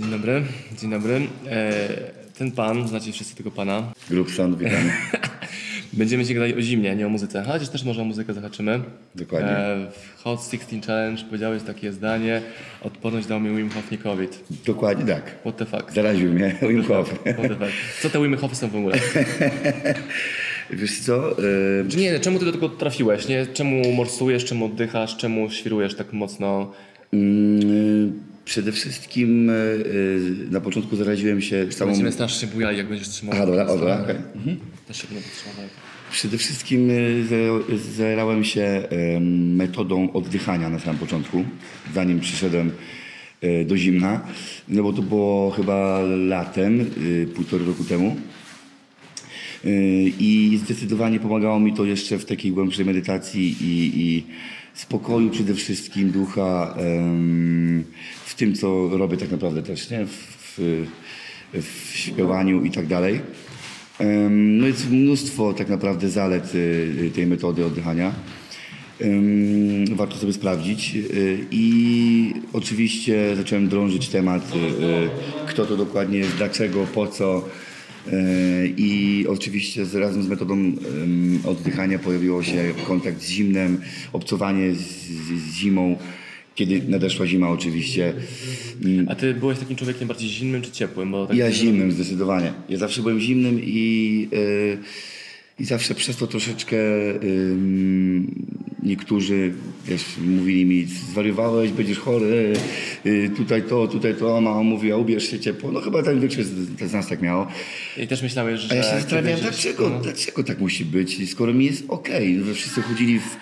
Dzień dobry, dzień dobry. E, ten pan, znacie wszyscy tego pana. Grubson, witam. Będziemy dzisiaj gadać o zimnie, nie o muzyce. Chociaż też może o muzykę zahaczymy. Dokładnie. E, w Hot 16 Challenge powiedziałeś takie zdanie, odporność dał mi Wim Hof, nie COVID. Dokładnie tak. What the fuck? Zaraził mnie Wim Hof. What the fuck? Co te Wim Hofy są w ogóle? Wiesz co? Czy nie, czemu ty do tego trafiłeś? Nie? Czemu morsujesz, czemu oddychasz, czemu świrujesz tak mocno? mm, Przede wszystkim e, e, na początku zaraziłem się samą... Będziemy strasznie bujali, jak będziesz trzymał. Aha, dobra, dobra, okej. Też się będę podtrzymał. Przede wszystkim e, zarałem się metodą oddychania na samym początku, zanim przyszedłem do zimna. No bo to było chyba latem, półtorej roku temu. Yy, I zdecydowanie pomagało mi to jeszcze w takiej głębszej medytacji i, i spokoju przede wszystkim ducha w tym, co robię tak naprawdę też, nie? W, w, w śpiewaniu i tak dalej. No jest mnóstwo tak naprawdę zalet y, tej metody oddychania. Warto sobie sprawdzić. Y, I oczywiście zacząłem drążyć temat, y, y, kto to dokładnie jest, dlaczego, po co. Y, I oczywiście razem z metodą oddychania pojawiło się kontakt z zimnem, obcowanie z, z zimą, kiedy nadeszła zima oczywiście. Ym, A ty byłeś takim człowiekiem bardziej zimnym czy ciepłym? Bo tak ja zimnym zdecydowanie. Ja zawsze byłem zimnym i, y, i zawsze przez to troszeczkę niektórzy wiesz, mówili mi, zwariowałeś, będziesz chory, y, tutaj to, tutaj to, a mama mówiła, ubierz się ciepło. No chyba ten większość z, nas tak miało. I też myślałeś, że... A ja się zastanawiałem, dlaczego, no. dlaczego tak musi być, skoro mi jest okej. Okay. Wszyscy chodzili w, e,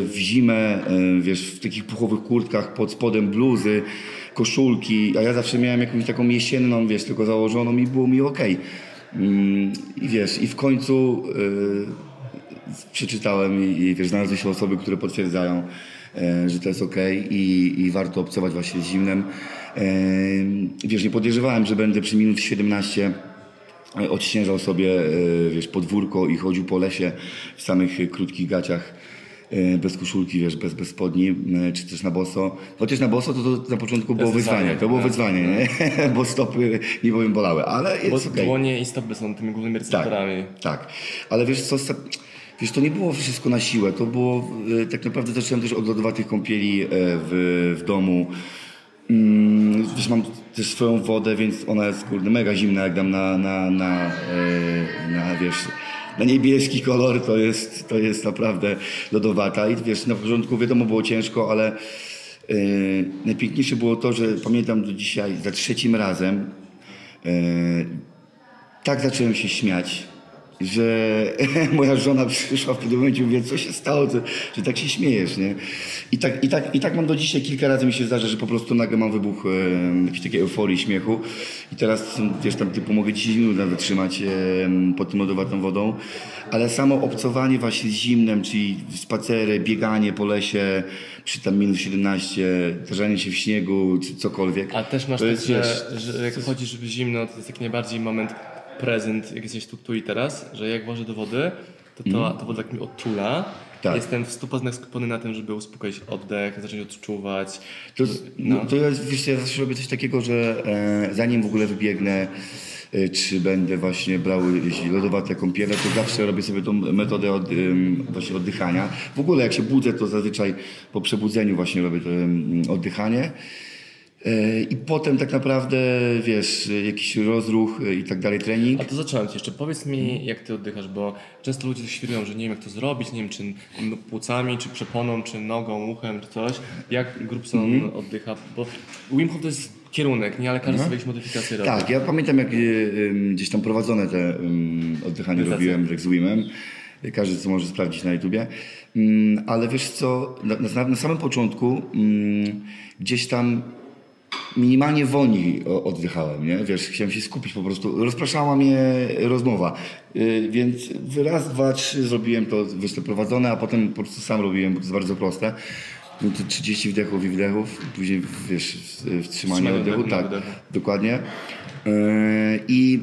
w zimę, e, wiesz, w takich puchowych kurtkach, pod spodem bluzy, koszulki, a ja zawsze miałem jakąś taką jesienną, wiesz, tylko założoną i było mi okej. Mm, I wiesz, i w końcu e, przeczytałem i, i wiesz, znalazły się osoby, które potwierdzają, e, że to jest okej i, i warto obcować właśnie z zimnem. E, wiesz, nie podejrzewałem, że będę przy minus 17 e, odśnieżał sobie, e, wiesz, podwórko i chodził po lesie w samych krótkich gaciach, e, bez koszulki, wiesz, bez, bez spodni, czy też na boso. Chociaż na boso to, to na początku było wyzwanie, to było tak. wyzwanie, nie? bo stopy nie powiem bolały, ale Bo jest okej. dłonie i stopy są tymi głównymi receptorami. Tak, ale wiesz co, wiesz, to nie było wszystko na siłę, to było, e, tak naprawdę zacząłem też od lodowatych kąpieli e, w, w domu. Mm, wiesz, mam też swoją wodę, więc ona jest kurde mega zimna, jak dam na, na, na, e, na wiesz, na niebieski kolor, to jest, to jest naprawdę lodowata. I wiesz, na początku wiadomo było ciężko, ale e, najpiękniejsze było to, że pamiętam do dzisiaj, za trzecim razem e, tak zacząłem się śmiać, że moja żona przyszła w pewnym momencie i mówi, co się stało, co, że tak się śmiejesz, nie? I tak, i, tak, I tak mam do dzisiaj, kilka razy mi się zdarza, że po prostu nagle mam wybuch e, jakiejś takiej euforii, śmiechu i teraz, wiesz, tam typu mogę 10 minut nawet trzymać e, pod tym lodowatą wodą, ale samo obcowanie właśnie z zimnem, czyli spacery, bieganie po lesie przy tam minus 17, tarzanie się w śniegu, czy cokolwiek. A też masz to tak, jest, że, wiesz, że jak chodzisz w zimno, to jest taki najbardziej moment prezent, jak jesteś tu, tu i teraz, że jak włożę do wody, to to, to woda tak mi odczula. Tak. Jestem w 100% skupiony na tym, żeby uspokoić oddech, zacząć odczuwać. To, no. to ja, wiesz, ja zawsze robię coś takiego, że e, zanim w ogóle wybiegnę, e, czy będę właśnie brał lodowate kąpiele, to zawsze robię sobie tą metodę od, właśnie oddychania. W ogóle jak się budzę, to zazwyczaj po przebudzeniu właśnie robię to em, oddychanie. E, I potem tak naprawdę, wiesz, jakiś rozruch e, i tak dalej, trening. A to zacząłem ci jeszcze. Powiedz mi, jak ty oddychasz, bo często ludzie świrują, że nie wiem jak to zrobić, nie wiem czy płucami, czy przeponą, czy nogą, uchem, czy coś. Jak Grubson Mhm. oddycha? Bo Wim Hof to jest kierunek, nie? Ale każdy sobie jakieś modyfikacje robi. Tak, ja pamiętam jak y, gdzieś tam prowadzone te oddychanie Medytacje. robiłem jak z Wimem. Każdy co może sprawdzić na YouTubie. Mm, ale wiesz co, na, na, na samym początku mm, gdzieś tam minimalnie wolniej o- oddychałem, nie? Wiesz, chciałem się skupić po prostu. Rozpraszała mnie rozmowa. Y, więc raz, dwa, trzy zrobiłem to, wiesz, to prowadzone, a potem po prostu sam robiłem, bo to jest bardzo proste. No to 30 wdechów i wydechów, później wiesz, wstrzymanie oddechu, tak, dokładnie. Yy, I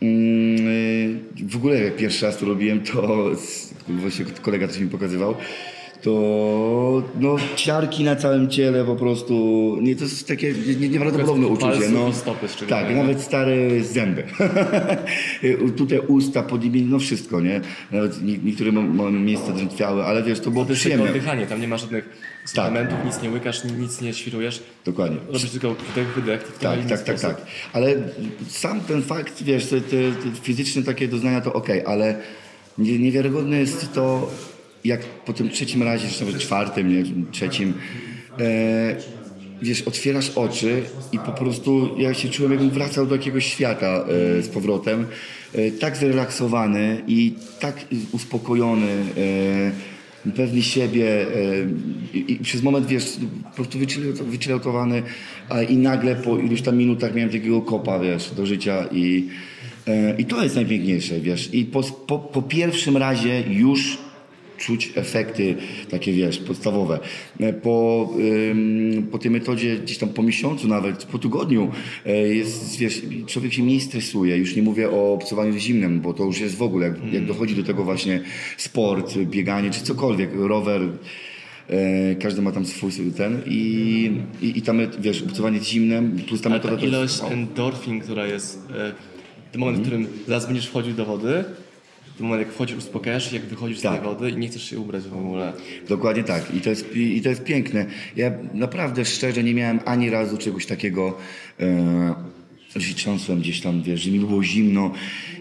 yy, w ogóle jak pierwszy raz to robiłem, to właśnie kolega też mi pokazywał. To no ciarki na całym ciele po prostu, nie, to jest takie nie- nieprawdopodobne uczucie. No. stopy szczególnie, tak, nie? nawet stare zęby. Tutaj usta, podimień, no wszystko, nie? Nawet nie- niektóre miejsca drętwiały, ale wiesz, to było To przyjemne. oddychanie, tam nie ma żadnych suplementów, nic nie łykasz, nic nie świrujesz. Dokładnie. Robisz tylko wdech, wydech. Tak, tak, tak, sposób. tak. Ale sam ten fakt, wiesz, te, te, te fizyczne takie doznania to okej, ale nie, niewiarygodne jest to, jak po tym trzecim razie, czy nawet czwartym, nie, trzecim, e, wiesz, otwierasz oczy i po prostu ja się czułem, jakbym wracał do jakiegoś świata e, z powrotem. E, tak zrelaksowany i tak uspokojony. E, pewny siebie e, i, i przez moment, wiesz, po prostu a i nagle po iluś tam minutach miałem takiego kopa, wiesz, do życia i, e, i to jest najpiękniejsze, wiesz. I po, po, po pierwszym razie już czuć efekty takie, wiesz, podstawowe. E, Po, po tej metodzie gdzieś tam po miesiącu nawet, po tygodniu e, jest, wiesz, człowiek się mniej stresuje. Już nie mówię o obcowaniu z zimnem, bo to już jest w ogóle, jak, jak dochodzi do tego właśnie sport, bieganie czy cokolwiek, rower, e, każdy ma tam swój ten i, i, i tam, wiesz, obcowanie z zimnem plus ta metoda ta to ilość jest... endorfin, która jest w moment, w którym zaraz będziesz wchodził do wody, tym moment jak wchodzisz, uspokajasz jak wychodzisz z Tak. tej wody i nie chcesz się ubrać w ogóle. Dokładnie tak. I to, jest, i, i to jest piękne. Ja naprawdę szczerze nie miałem ani razu czegoś takiego, e, że trząsłem gdzieś tam, wiesz, że mi było zimno.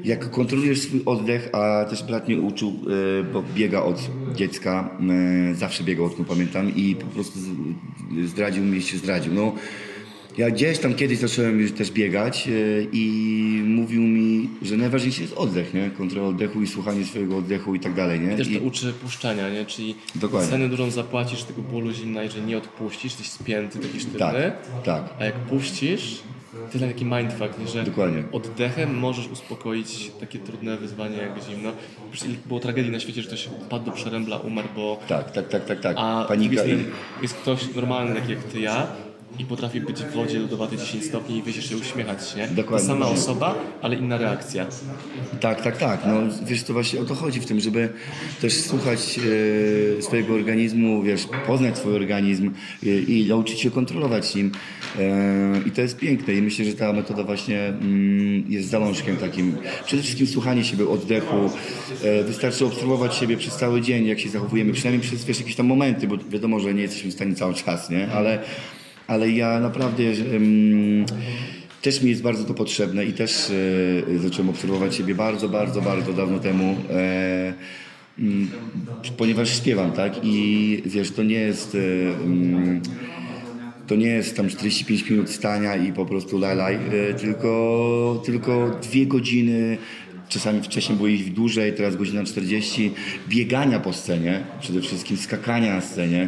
Jak kontrolujesz swój oddech, a też brat mnie uczył, e, bo biega od dziecka, e, zawsze biegał, odkąd pamiętam i po prostu z- zdradził mi się, zdradził. No, ja gdzieś tam kiedyś zacząłem już też biegać e, i mówił mi, że najważniejszy jest oddech, nie? Kontrola oddechu i słuchanie swojego oddechu i tak dalej, nie? I też I- to uczy puszczania, nie? Czyli Dokładnie. cenę dużą zapłacisz tego bólu zimna, jeżeli nie odpuścisz, jesteś spięty, taki sztywny. Tak, tak. A jak puścisz, tyle taki mindfuck, nie? że Dokładnie. oddechem możesz uspokoić takie trudne wyzwanie jak zimno. Przecież było tragedii na świecie, że ktoś padł do przerębla, umarł, bo Tak, tak, tak, tak, tak. A Panika jest, i... jest ktoś normalny, tak jak ty, ja i potrafi być w wodzie lodowatej 10 stopni i wyjść jeszcze uśmiechać się. Dokładnie. Ta sama osoba, ale inna reakcja. Tak, tak, tak. No, wiesz, to właśnie o to chodzi w tym, żeby też słuchać e, swojego organizmu, wiesz, poznać swój organizm e, i nauczyć się kontrolować nim. E, I to jest piękne i myślę, że ta metoda właśnie mm, jest zalążkiem takim. Przede wszystkim słuchanie siebie oddechu. E, wystarczy obserwować siebie przez cały dzień, jak się zachowujemy, przynajmniej przez wiesz, jakieś tam momenty, bo wiadomo, że nie jesteśmy w stanie cały czas, nie? Ale, ale ja naprawdę... em, też mi jest bardzo to potrzebne i też e, zacząłem obserwować siebie bardzo, bardzo, bardzo dawno temu. E, mm, ponieważ śpiewam, tak? I wiesz, to nie jest. E, mm, to nie jest tam 45 minut stania i po prostu lalaj, e, tylko, tylko dwie godziny, czasami wcześniej było ich dłużej, teraz godzina 40, biegania po scenie, przede wszystkim skakania na scenie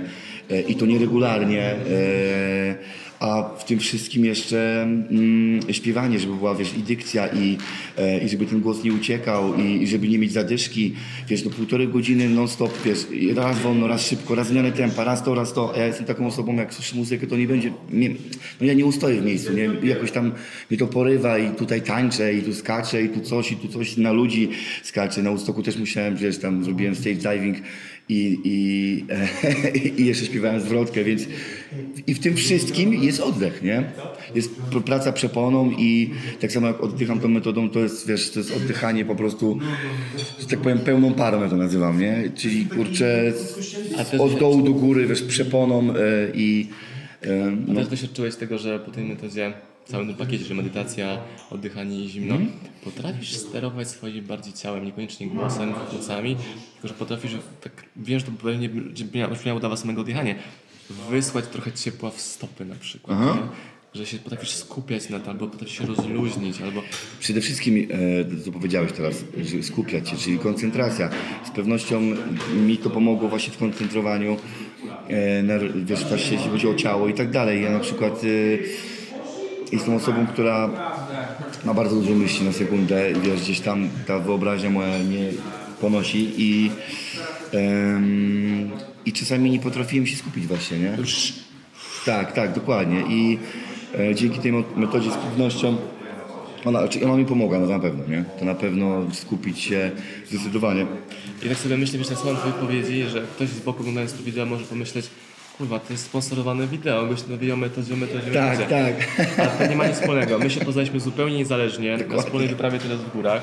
i to nieregularnie. e, a w tym wszystkim jeszcze mm, śpiewanie, żeby była, wiesz, i dykcja i, e, i żeby ten głos nie uciekał i, i żeby nie mieć zadyszki, wiesz, no półtorej godziny non-stop, wiesz, raz wolno, raz szybko, raz zmiany tempa, raz to, raz to. A ja jestem taką osobą, jak słyszę muzykę, to nie będzie, nie, no ja nie ustoję w miejscu, nie, jakoś tam mnie to porywa i tutaj tańczę i tu skaczę i tu coś i tu coś na ludzi skaczę. Na Woodstocku też musiałem, wiesz, tam zrobiłem stage diving i, i, i jeszcze śpiewałem zwrotkę, więc i w tym wszystkim jest oddech, nie? Jest pr- praca przeponą i tak samo jak oddycham tą metodą, to jest, wiesz, to jest oddychanie po prostu, że tak powiem, pełną parą ja to nazywam, nie? Czyli kurczę, A od dołu do góry, wiesz, przeponą e, i e, No. no, Też doświadczyłeś tego, że po tej metodzie, całym tym pakiecie, że medytacja, oddychanie i zimno, Mhm. potrafisz sterować swoim bardziej ciałem, niekoniecznie głosem, płucami, tylko że potrafisz, tak wiem, że to pewnie że miało, miało dla was samego oddychanie, wysłać trochę ciepła w stopy na przykład. Że się potrafisz skupiać na to, albo potrafisz się rozluźnić, albo Przede wszystkim, e, co powiedziałeś teraz, że skupiać się, czyli koncentracja. Z pewnością mi to pomogło właśnie w koncentrowaniu, e, na, wiesz, właśnie jeśli chodzi o ciało i tak dalej. Ja na przykład e, jestem osobą, która ma bardzo dużo myśli na sekundę, wiesz, gdzieś tam ta wyobraźnia moja nie ponosi i, em, i czasami nie potrafiłem się skupić właśnie, nie? Tak, tak, dokładnie. I e, dzięki tej metodzie z pewnością Ona, znaczy ona mi pomogła, no na pewno, nie? To na pewno skupić się zdecydowanie. I tak sobie myślę, wiesz, na słucham Twoich powiedzi, że ktoś z boku oglądając to wideo może pomyśleć, kurwa, to jest sponsorowane wideo, gość nawijamy to, ziomy to, ziomy Tak, tak. A to nie ma nic wspólnego. My się poznaliśmy zupełnie niezależnie, na wspólnej wyprawie teraz w górach.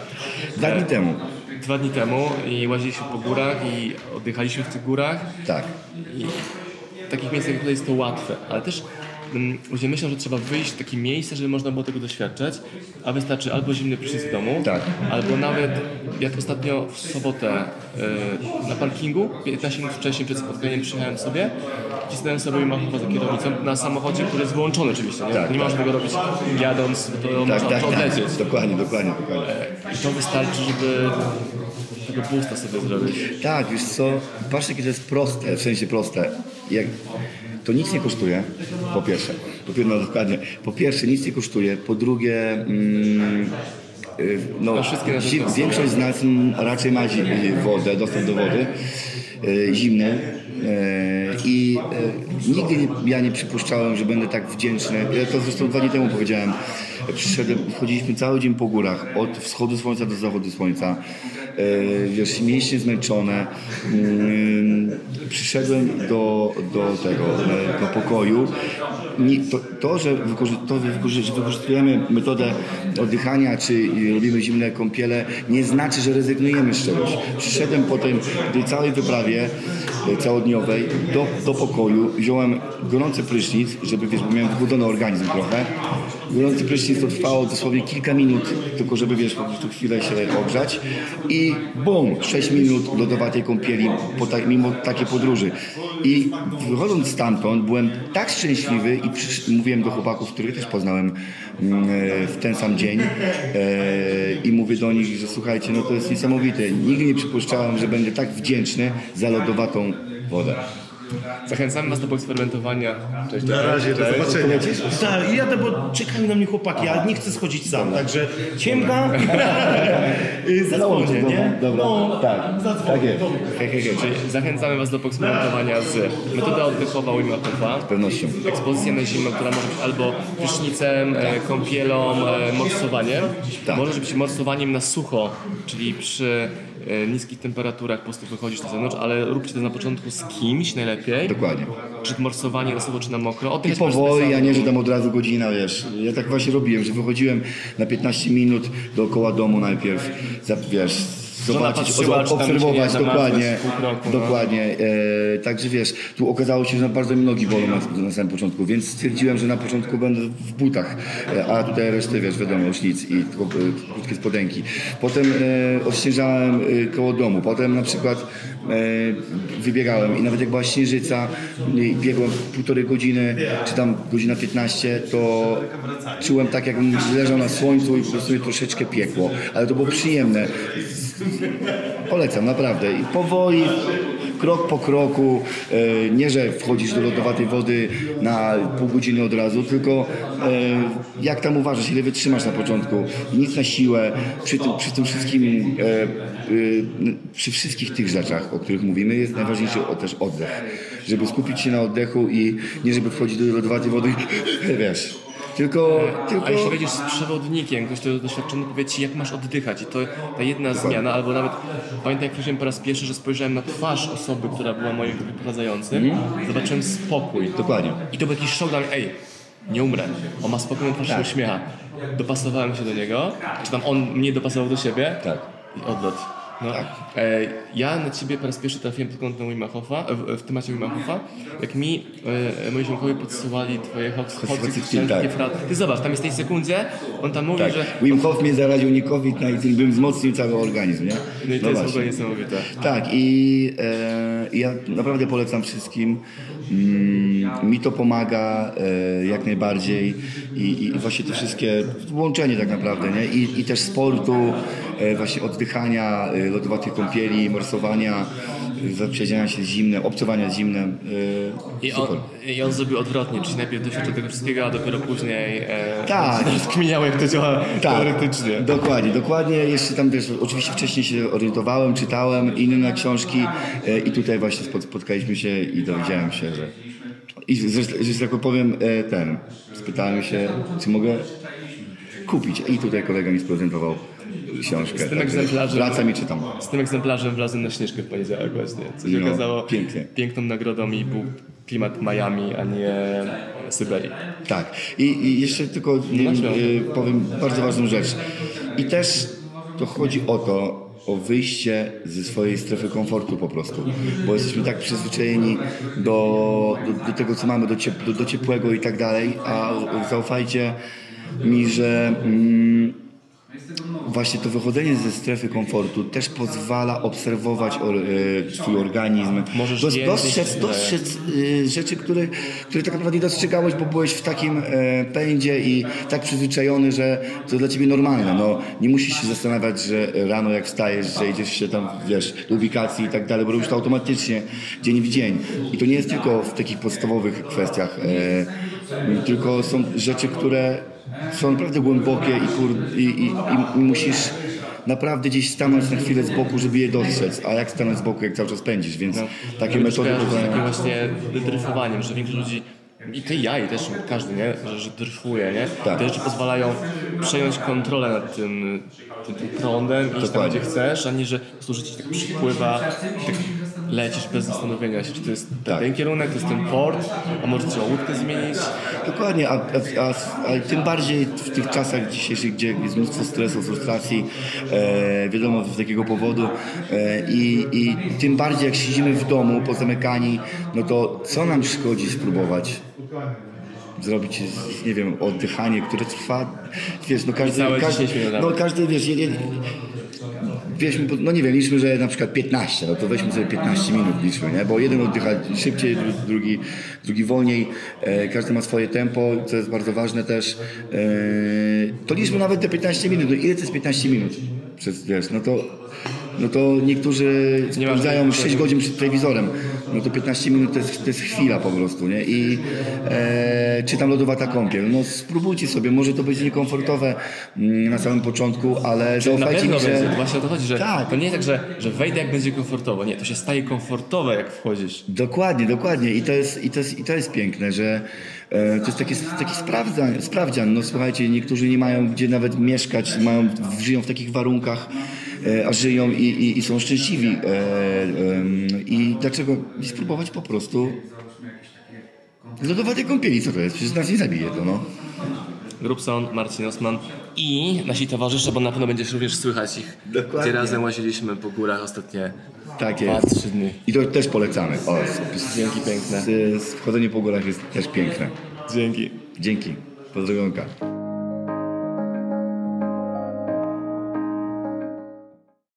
Dwa dni temu. Dwa dni temu i łaziliśmy po górach i oddychaliśmy w tych górach Tak. i takich miejsc jak tutaj jest to łatwe, ale też mm, ludzie myślą, że trzeba wyjść w takie miejsce, żeby można było tego doświadczać, a wystarczy albo zimny prysznic w domu, Tak. albo nawet jak ostatnio w sobotę y, na parkingu, 15 minut wcześniej przed spotkaniem przyjechałem sobie, wcisnąłem sobie machowa za kierownicą na samochodzie, który jest wyłączony oczywiście, nie, Tak, nie tak. można tego robić jadąc, to Tak, można tak, to odlecieć. tak. Dokładnie, dokładnie, dokładnie. I to wystarczy, żeby tego boosta sobie zrobić. Tak, wiesz co, patrz jakie to jest proste, w sensie proste. Jak, to nic nie kosztuje, po pierwsze. Po, pier- no, dokładnie. po pierwsze, nic nie kosztuje, po drugie, mm, y, no, większość z nas raczej ma wodę, dostęp do wody y, zimnej. Y, I y, nigdy nie, ja nie przypuszczałem, że będę tak wdzięczny. Ja to zresztą dwa dni temu powiedziałem. Przyszedłem, chodziliśmy cały dzień po górach, od wschodu słońca do zachodu słońca. E, wiesz, mięśnie zmęczone. Mm, Przyszedłem do, do tego, e, do pokoju. To, to, że, wykorzystujemy metodę oddychania, czy robimy zimne kąpiele, nie znaczy, że rezygnujemy z czegoś. Przyszedłem po tej, tej całej wyprawie e, całodniowej do, do pokoju, wziąłem gorący prysznic, żeby, wiesz, bo miałem wybudzony organizm trochę. Gorący prysznic to trwało dosłownie kilka minut, tylko żeby, wiesz, po prostu chwilę się ogrzać i bum, 6 minut lodowatej kąpieli ta, mimo takiej podróży. I wychodząc stamtąd byłem tak szczęśliwy i przysz, mówiłem do chłopaków, których też poznałem mm, e, w ten sam dzień e, i mówię do nich, że słuchajcie, no to jest niesamowite. Nigdy nie przypuszczałem, że będę tak wdzięczny za lodowatą wodę. Zachęcamy Was do poeksperymentowania. Cześć, Na razie, do zobaczenia. Tak, i jadę, bo czekają na mnie chłopaki, a nie chcę schodzić sam, także ciemka, y, zadzwonię, nie? Dobra, No, tak, zadzwonię. tak jest. Dobra. Hej, hej, hej. Czyli zachęcamy Was do poeksperymentowania z metodą oddechowa Wim Hofa. Z pewnością. Ekspozycja na zimno, która może być albo prysznicem, e, kąpielą, e, morsowaniem. Tak. Może być morsowaniem na sucho, czyli przy e, niskich temperaturach po prostu wychodzisz na zewnątrz, ale róbcie to na początku z kimś najlepiej. Dokładnie. Czy morsowanie na sucho, czy na mokro. I Oddychać powoli, bez a nie, że tam od razu godzina, wiesz. Ja tak właśnie robiłem, że wychodziłem na 15 minut dookoła domu najpierw, za, wiesz, zobaczyć, obserwować dokładnie, no. dokładnie. E, także wiesz, tu okazało się, że bardzo mi nogi bolą na, na samym początku, więc stwierdziłem, że na początku będę w butach, e, a tutaj resztę, wiesz, wiadomo, sznic i tylko e, krótkie spodenki. Potem e, e, koło domu, potem na przykład wybiegałem i nawet jak była śnieżyca i biegłem półtorej godziny, czy tam godzina 15, to czułem tak, jakbym leżał na słońcu i po prostu mnie troszeczkę piekło, ale to było przyjemne. Polecam, naprawdę. I powoli, krok po kroku, e, nie że wchodzisz do lodowatej wody na pół godziny od razu, tylko e, jak tam uważasz, ile wytrzymasz na początku. Nic na siłę. Przy tym, przy tym wszystkim, e, przy wszystkich tych rzeczach, o których mówimy, jest najważniejszy też oddech. Żeby skupić się na oddechu i nie żeby wchodzić do lodowatej wody wiesz. Tylko, tylko... A jeśli wejdziesz z przewodnikiem, ktoś, kto doświadczony powie Ci, jak masz oddychać i to ta jedna zmiana, albo nawet pamiętam jak wchodziłem po raz pierwszy, że spojrzałem na twarz osoby, która była moim wyprowadzającym, zobaczyłem spokój. Dokładnie. I to był jakiś szok dla mnie, ej, nie umrę, on ma spokojną twarz, Tak. uśmiecha. Dopasowałem się do niego, czy tam on mnie dopasował do siebie Tak. i odlot. No, e, ja na ciebie po raz pierwszy trafiłem pod kątem Wima Hofa, w, w temacie Wima Hofa, jak mi e, moi ziomkowie podsyłali twoje hoksy, tak. Ty zobacz, tam jest w tej sekundzie, on tam mówi, Tak. że... Wim Hof mnie zaraził nie COVID, no i tym bym wzmocnił cały organizm, nie? No i to jest w właśnie. ogóle niesamowite. Tak i e, ja naprawdę polecam wszystkim. Mm, mi to pomaga e, jak najbardziej i, i właśnie te wszystkie, łączenie tak naprawdę, nie? I, i też sportu, e, właśnie oddychania, e, lodowatych kąpieli, morsowania, zaprzedzenia się z zimnem, obcowania z zimnem. E, I on. I on zrobił odwrotnie, czyli najpierw doświadczył tego wszystkiego, a dopiero później e, Tak. skminiał jak to działa teoretycznie. Dokładnie, dokładnie. Jeszcze tam wiesz, oczywiście wcześniej się orientowałem, czytałem inne książki i tutaj właśnie spot- spotkaliśmy się i dowiedziałem się, że. I zresztą, że tak powiem, e, ten. Spytałem się, czy mogę kupić. I tutaj kolega mi sprezentował książkę. Z tym egzemplarzem. Wracam i czytam. Z tym egzemplarzem wlazłem na Śnieżkę w poniedziałek właśnie, co się No, okazało pięknie. piękną nagrodą i był klimat Miami, a nie Syberii. Tak. I, i jeszcze tylko No, y, śmiało. y, powiem bardzo ważną rzecz. I też to chodzi o to, o wyjście ze swojej strefy komfortu po prostu. Bo jesteśmy tak przyzwyczajeni do, do, do tego, co mamy, do, ciep, do, do ciepłego i tak dalej, a zaufajcie mi, że mm, właśnie to wychodzenie ze strefy komfortu też pozwala obserwować or, e, swój organizm. Możesz Dos- dostrzec, dostrzec e, rzeczy, które, które tak naprawdę nie dostrzegałeś, bo byłeś w takim e, pędzie i tak przyzwyczajony, że to dla ciebie normalne. No, nie musisz się zastanawiać, że rano jak wstajesz, że idziesz się tam, wiesz, do ubikacji i tak dalej, bo robisz to automatycznie, dzień w dzień. I to nie jest tylko w takich podstawowych kwestiach, e, tylko są rzeczy, które są naprawdę głębokie i, kur, i, i, i musisz naprawdę gdzieś stanąć na chwilę z boku, żeby je dostrzec. A jak stanąć z boku, jak cały czas pędzisz, więc takie Mi metody kojarzy z takim właśnie dryfowaniem, że większość ludzi i ty, ja i też każdy, nie? Że, że dryfuje, nie? Tak. Te rzeczy pozwalają przejąć kontrolę nad tym, tym, tym prądem i tam gdzie chcesz, ani że po prostu życie tak przypływa, tak lecisz bez zastanowienia się, czy to jest ten, Tak. ten kierunek, to jest ten port, a może trzeba łódkę zmienić. Dokładnie, a, a, a, a tym bardziej w tych czasach dzisiejszych, gdzie jest mnóstwo stresu, frustracji, e, wiadomo, z takiego powodu e, i, i tym bardziej jak siedzimy w domu pozamykani, no to co nam szkodzi spróbować? Zrobić, nie wiem, oddychanie, które trwa, wiesz, no każdy, Całe każdy, 10 minut no każdy, wiesz, nie, Wieśmy, no nie wiem, liczmy, że na przykład 15, no to weźmy sobie 15 minut liczmy, nie? Bo jeden oddycha szybciej, dru- drugi, drugi wolniej, e, każdy ma swoje tempo, co jest bardzo ważne też. E, to liczmy nawet te 15 minut, no ile to jest 15 minut? Przez, wiesz, no to, no to niektórzy spędzają żadnego 6 godzin przed telewizorem, no to 15 minut to jest, to jest chwila po prostu, nie? I e, czy tam lodowata kąpiel, no spróbujcie sobie, może to będzie niekomfortowe mm, na samym początku, ale Na zaufajcie pewno mi, że... będzie, właśnie o to chodzi, że Tak. to nie jest tak, że, że wejdę jak będzie komfortowo, nie, to się staje komfortowe jak wchodzisz. Dokładnie, dokładnie. I to jest, i to jest, i to jest piękne, że e, to jest taki, taki sprawdzian, sprawdzian. No słuchajcie, niektórzy nie mają gdzie nawet mieszkać, mają, żyją w takich warunkach, a żyją i, i, i są szczęśliwi. E, I dlaczego nie spróbować po prostu lodowatej kąpieli? Co to jest? Przecież nas nie zabije to, no. Grubson, Marcin Osman i nasi towarzysze, bo na pewno będziesz również słychać ich. Dokładnie. Gdzie razem łaziliśmy po górach ostatnie Tak dwa, jest. trzy dni. I to też polecamy. O, Dzięki piękne. z, z, chodzenie po górach jest też piękne. Dzięki. Dzięki. Pozdrowionka.